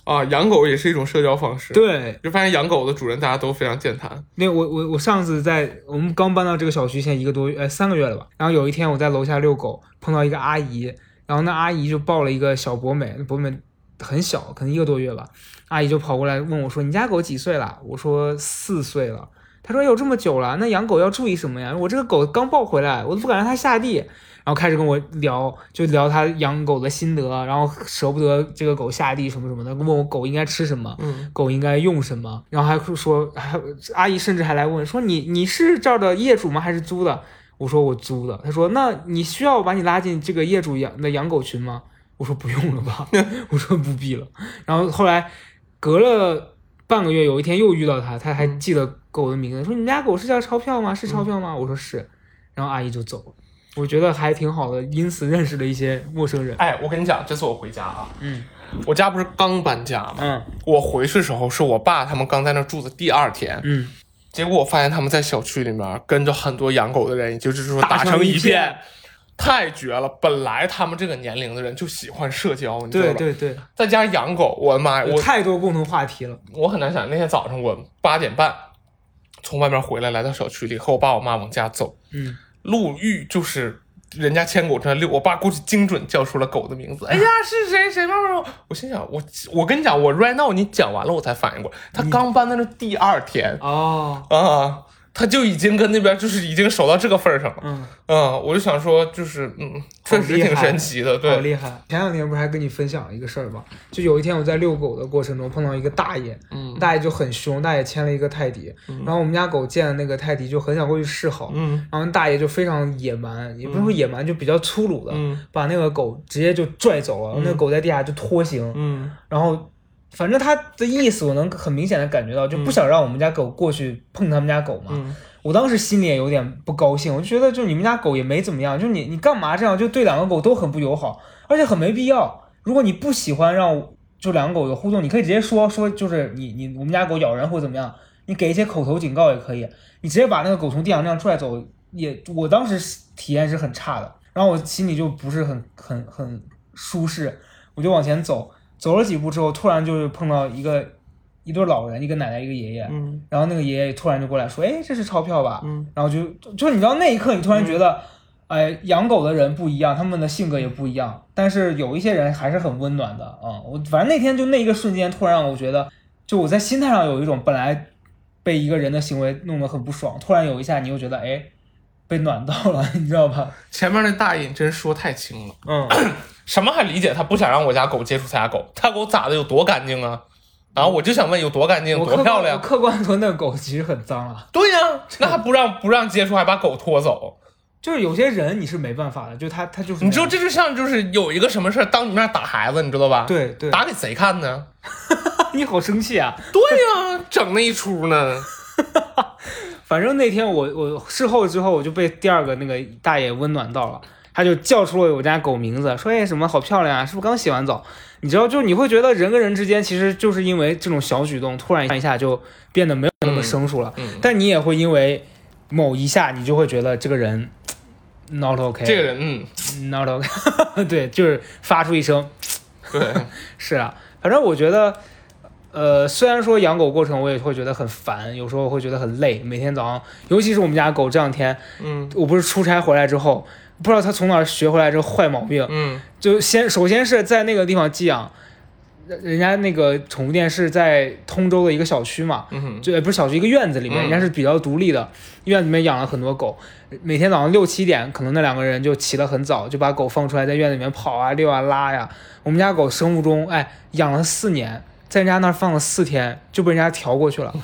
啊，养狗也是一种社交方式。，对，就发现养狗的主人大家都非常健谈。那我我我上次在我们刚搬到这个小区，现在一个多月，呃，三个月了吧。然后有一天我在楼下遛狗，碰到一个阿姨，然后那阿姨就抱了一个小博美，那博美很小，可能一个多月吧。阿姨就跑过来问我说：“你家狗几岁了？”我说：“四岁了。”她说：“有这么久了，那养狗要注意什么呀？我这个狗刚抱回来，我都不敢让它下地。”然后开始跟我聊，就聊他养狗的心得，然后舍不得这个狗下地什么什么的，问我狗应该吃什么，嗯，狗应该用什么，然后还会说，还阿姨甚至还来问说你你是这儿的业主吗？还是租的？我说我租的。他说那你需要把你拉进这个业主养的养狗群吗？我说不用了吧，*laughs* 我说不必了。然后后来隔了半个月，有一天又遇到他，他还记得狗的名字，说你们家狗是叫钞票吗？是钞票吗？我说是，然后阿姨就走了。我觉得还挺好的，因此认识了一些陌生人。哎，我跟你讲，这次我回家啊，嗯我家不是刚搬家吗？嗯我回去的时候是我爸他们刚在那住的第二天，嗯，结果我发现他们在小区里面跟着很多养狗的人，也就是说打成成一片片，太绝了！本来他们这个年龄的人就喜欢社交，你知道吧？对对对，在家养狗，我的妈呀，我太多共同话题了。我很难想，那天早上我八点半从外面回来，来到小区里，和我爸我妈往家走，嗯，路遇就是人家牵狗正在遛，我爸估计精准叫出了狗的名字。哎呀，是谁？谁？妈妈？我心想，我我跟你讲，我 right now 你讲完了我才反应过来，他刚搬在那第二天。哦，啊，他就已经跟那边就是已经熟到这个份儿上了。嗯，嗯，我就想说，就是嗯，确实挺神奇的，对。好，厉害！前两天不是还跟你分享一个事儿吗？就有一天我在遛狗的过程中碰到一个大爷，嗯。大爷就很凶，大爷牵了一个泰迪，然后我们家狗见了那个泰迪就很想过去示好，嗯。然后大爷就非常野蛮，也不是说野蛮，就比较粗鲁的，嗯。把那个狗直接就拽走了，那个狗在地下就拖行，嗯。然后反正他的意思我能很明显的感觉到，就不想让我们家狗过去碰他们家狗嘛。嗯我当时心里也有点不高兴，我就觉得就你们家狗也没怎么样，就你你干嘛这样，就对两个狗都很不友好，而且很没必要。如果你不喜欢让就两个狗有互动，你可以直接说说，就是你你我们家狗咬人或者怎么样，你给一些口头警告也可以，你直接把那个狗从地上这样拽走，也我当时体验是很差的，然后我心里就不是很很很舒适，我就往前走，走了几步之后，突然就是碰到一个一对老人，一个奶奶一个爷爷，嗯然后那个爷爷突然就过来说：“哎，这是钞票吧？”嗯然后就就是你知道那一刻，你突然觉得，哎，养狗的人不一样，他们的性格也不一样，但是有一些人还是很温暖的啊、我反正那天就那一个瞬间，突然让我觉得，就我在心态上有一种本来被一个人的行为弄得很不爽，突然有一下你又觉得，哎，被暖到了，你知道吧？前面那大爷真说太轻了。嗯，*clears throat* 什么还理解他不想让我家狗接触他家狗？他狗咋的有多干净啊？然后我就想问有多干净，多漂亮？客观说那狗其实很脏啊。对呀、那还不让不让接触，还把狗拖走，就是有些人你是没办法的，就他他就是你知道这就像就是有一个什么事儿当你面打孩子，你知道吧？，对对，打给谁看呢？*laughs* 你好生气啊！对呀、整那一出呢。*laughs* 反正那天我我事后之后我就被第二个那个大爷温暖到了，他就叫出了我家狗名字，说哎什么好漂亮啊，是不是刚洗完澡？你知道，就你会觉得人跟人之间其实就是因为这种小举动，突然一下就变得没有那么生疏了。嗯，但你也会因为某一下，你就会觉得这个人 not OK，这个人，嗯，not OK，*laughs* 对，就是发出一声对，*laughs* 是啊，反正我觉得，呃，虽然说养狗过程我也会觉得很烦，有时候会觉得很累，每天早上，尤其是我们家狗这两天，嗯我不是出差回来之后，不知道它从哪儿学回来这个坏毛病，嗯。就先首先是在那个地方寄养，人人家那个宠物店是在通州的一个小区嘛，嗯，就呃不是小区一个院子里面，嗯。人家是比较独立的，院子里面养了很多狗，每天早上六七点，可能那两个人就起得很早，就把狗放出来在院子里面跑啊遛啊拉呀。我们家狗生物钟，哎，养了四年，在人家那儿放了四天，就被人家调过去了。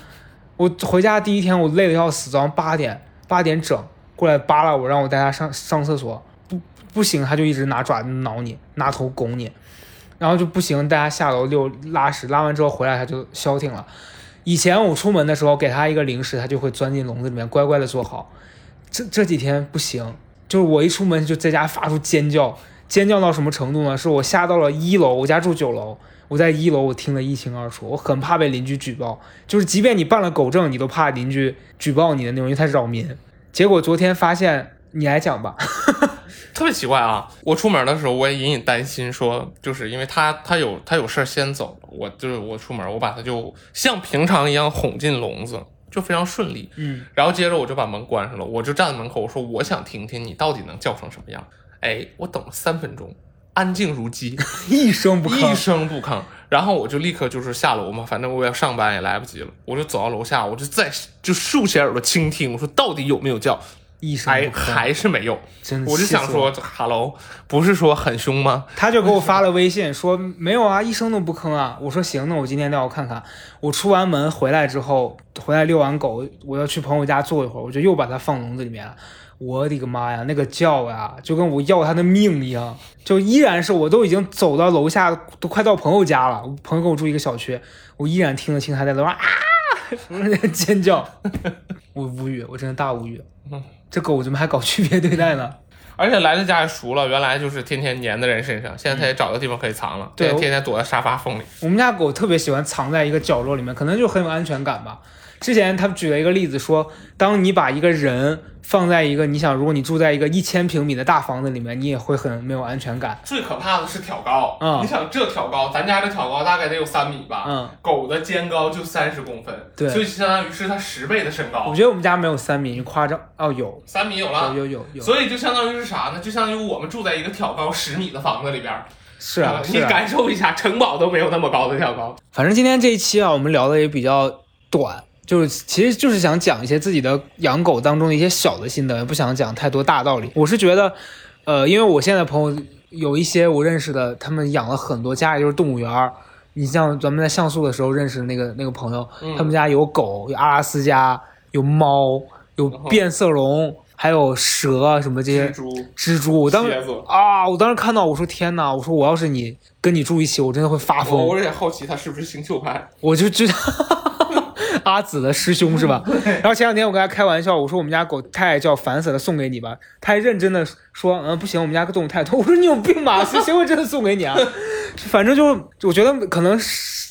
我回家第一天我累得要死，早上八点八点整过来扒拉我，让我带它上上厕所，不不行，它就一直拿爪子挠你，拿头拱你。然后就不行，带它下楼遛拉屎，拉完之后回来它就消停了。以前我出门的时候给它一个零食，它就会钻进笼子里面乖乖的坐好。这这几天不行，就是我一出门就在家发出尖叫，尖叫到什么程度呢？是我下到了一楼，我家住九楼，我在一楼我听得一清二楚，我很怕被邻居举报，就是即便你办了狗证，你都怕邻居举报你的那种，因为它扰民。结果昨天发现，你来讲吧，*laughs* 特别奇怪啊！我出门的时候，我也隐隐担心说，就是因为他他有他有事儿先走了，我就是我出门，我把他就像平常一样哄进笼子，就非常顺利。嗯，然后接着我就把门关上了，我就站在门口，我说我想听听你到底能叫成什么样。哎，我等了三分钟，安静如鸡，*laughs* 一声不吭一，声不吭。然后我就立刻就是下楼嘛，反正我要上班也来不及了，我就走到楼下，我就再就竖起耳朵倾听，我说到底有没有叫？一声还，还是没有。真的我就想说，Hello，不是说很凶吗？他就给我发了微信说没有啊，一声都不吭啊。我说行，那我今天带我看看。我出完门回来之后，回来遛完狗，我要去朋友家坐一会儿，我就又把它放笼子里面了。我的个妈呀，那个叫呀，就跟我要他的命一样，就依然是我都已经走到楼下，都快到朋友家了。我朋友跟我住一个小区，我依然听得清他在楼上啊什么那个尖叫，我无语，我真的大无语。*laughs* 这狗怎么还搞区别对待呢？而且来他家也熟了，原来就是天天粘在人身上，现在他也找个地方可以藏了，对天天躲在沙发缝里。我们家狗特别喜欢藏在一个角落里面，可能就很有安全感吧。之前他举了一个例子说，当你把一个人放在一个你想，如果你住在一个一千平米的大房子里面，你也会很没有安全感。最可怕的是挑高，嗯你想这挑高，咱家这挑高大概得有三米吧，嗯，狗的肩高就三十公分，对所以相当于是它十倍的身高我，觉得我们家没有三米，你夸张哦，有有三米有了。有有有，所以就相当于是啥呢？就相当于我们住在一个挑高十米的房子里边是啊。你感受一下，城堡都没有那么高的挑高。反正今天这一期啊，我们聊的也比较短，就是其实就是想讲一些自己的养狗当中的一些小的心得，也不想讲太多大道理。我是觉得，呃，因为我现在朋友有一些我认识的，他们养了很多，家里就是动物园儿。你像咱们在像素的时候认识的那个那个朋友，嗯他们家有狗，有阿拉斯加，有猫，有变色龙，还有蛇啊什么这些蜘蛛、蜘蛛。我当时，啊，我当时看到我说天哪，我说我要是你跟你住一起，我真的会发疯。我有点好奇他是不是星球派。我就知道阿紫的师兄是吧？*laughs* 然后前两天我跟他开玩笑，我说我们家狗太爱叫，烦死了，送给你吧。他还认真的说，嗯，不行，我们家动物太多。*laughs* 我说你有病吧？谁谁会真的送给你啊？*laughs* 反正就我觉得可能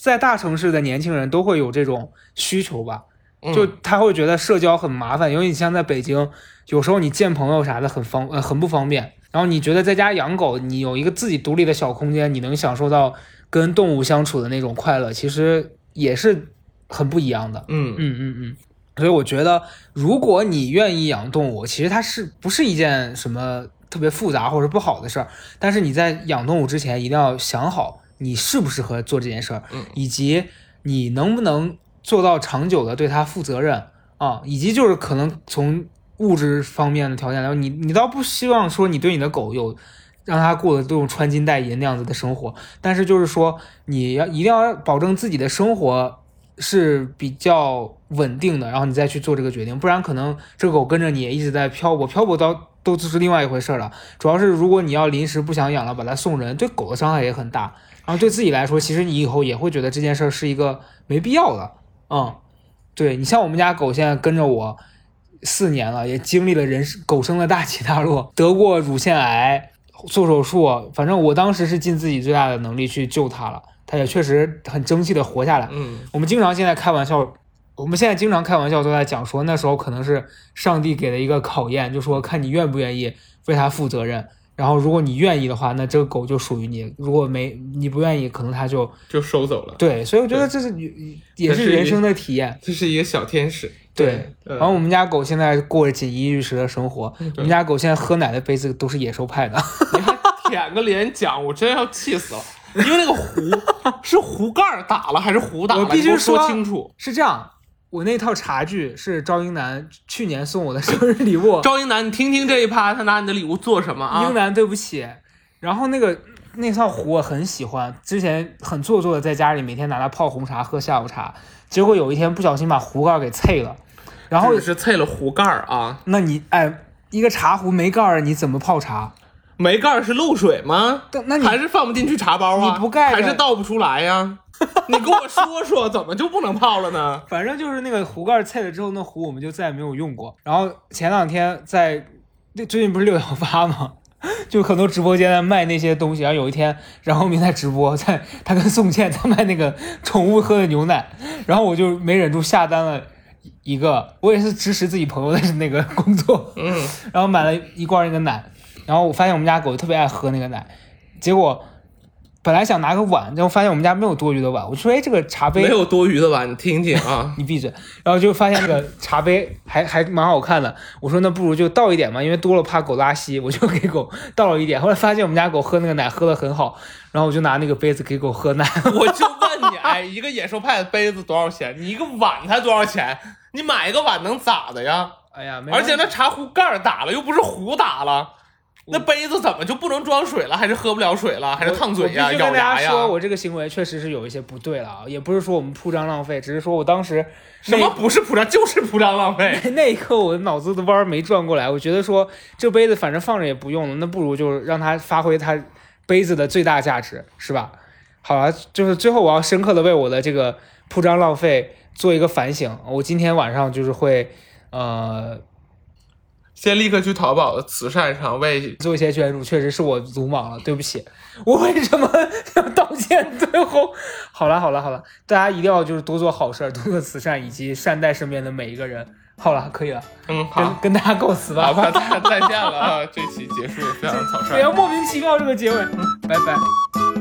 在大城市的年轻人都会有这种需求吧，嗯就他会觉得社交很麻烦，因为你像在北京，有时候你见朋友啥的很方呃很不方便。然后你觉得在家养狗，你有一个自己独立的小空间，你能享受到跟动物相处的那种快乐，其实也是很不一样的。嗯嗯嗯嗯。所以我觉得，如果你愿意养动物，其实它是不是一件什么特别复杂或者不好的事儿？但是你在养动物之前，一定要想好你适不适合做这件事儿，嗯以及你能不能做到长久的对它负责任啊，以及就是可能从物质方面的条件来说，你你倒不希望说你对你的狗有让它过得这种穿金戴银那样子的生活，但是就是说你要一定要保证自己的生活是比较稳定的，然后你再去做这个决定，不然可能这个狗跟着你一直在漂泊，漂泊到都就是另外一回事了。主要是如果你要临时不想养了，把它送人，对狗的伤害也很大，然后对自己来说，其实你以后也会觉得这件事儿是一个没必要的。嗯，对你像我们家狗现在跟着我四年了，也经历了人生狗生的大起大落，得过乳腺癌，做手术，反正我当时是尽自己最大的能力去救它了。他也确实很争气的活下来。嗯，我们经常现在开玩笑，我们现在经常开玩笑都在讲说，那时候可能是上帝给的一个考验，就说看你愿不愿意为他负责任。然后如果你愿意的话，那这个狗就属于你；如果没你不愿意，可能它就就收走了。对，所以我觉得这是也是人生的体验。这是一个小天使。对，然后我们家狗现在过着锦衣玉食的生活。我们家狗现在喝奶的杯子都是野兽派的。你还舔个脸讲，我真要气死了。因为那个壶是壶盖打了还是壶打了？我必须说清楚。是这样，我那套茶具是赵英男去年送我的生日礼物。赵英男，你听听这一趴，他拿你的礼物做什么啊？英男，对不起。然后那个那套壶我很喜欢，之前很做作的在家里每天拿它泡红茶喝下午茶，结果有一天不小心把壶盖给碎了。然后是碎了壶盖啊？那你哎，一个茶壶没盖儿，你怎么泡茶？没盖是漏水吗？那你还是放不进去茶包啊？你不盖还是倒不出来呀？*laughs* 你跟我说说，怎么就不能泡了呢？反正就是那个壶盖碎了之后，那壶我们就再也没有用过。然后前两天在最近不是六幺八吗？*laughs* 就很多直播间在卖那些东西。然后有一天，然后明在直播，在他跟宋茜在卖那个宠物喝的牛奶，然后我就没忍住下单了一个。我也是支持自己朋友的那个工作，嗯，然后买了一罐那个奶。然后我发现我们家狗特别爱喝那个奶，结果本来想拿个碗，然后发现我们家没有多余的碗，我说：“哎，这个茶杯没有多余的碗，你听听啊，*laughs* 你闭嘴。”然后就发现那个茶杯还还蛮好看的，我说：“那不如就倒一点嘛，因为多了怕狗拉稀。”我就给狗倒了一点。后来发现我们家狗喝那个奶喝的很好，然后我就拿那个杯子给狗喝奶。我就 *laughs* 问你，哎，一个野兽派的杯子多少钱？你一个碗才多少钱？你买一个碗能咋的呀？哎呀，而且那茶壶盖打了，又不是壶打了。那杯子怎么就不能装水了？还是喝不了水了？还是烫嘴呀、咬牙呀？说我这个行为确实是有一些不对了啊，也不是说我们铺张浪费，只是说我当时什么不是铺张，就是铺张浪费。那一刻我的脑子的弯没转过来，我觉得说这杯子反正放着也不用了，那不如就让它发挥它杯子的最大价值，是吧？好了，就是最后我要深刻的为我的这个铺张浪费做一个反省。我今天晚上就是会呃。先立刻去淘宝的慈善上为做一些捐助，确实是我鲁莽了，对不起。*laughs* 我为什么要道歉？最后，好了好了好了，大家一定要就是多做好事，多做慈善，以及善待身边的每一个人。好了，可以了，嗯，好，跟大家告辞吧，好吧大家再见了啊！这期结束非常草率，*laughs* 不要莫名其妙这个结尾，拜拜。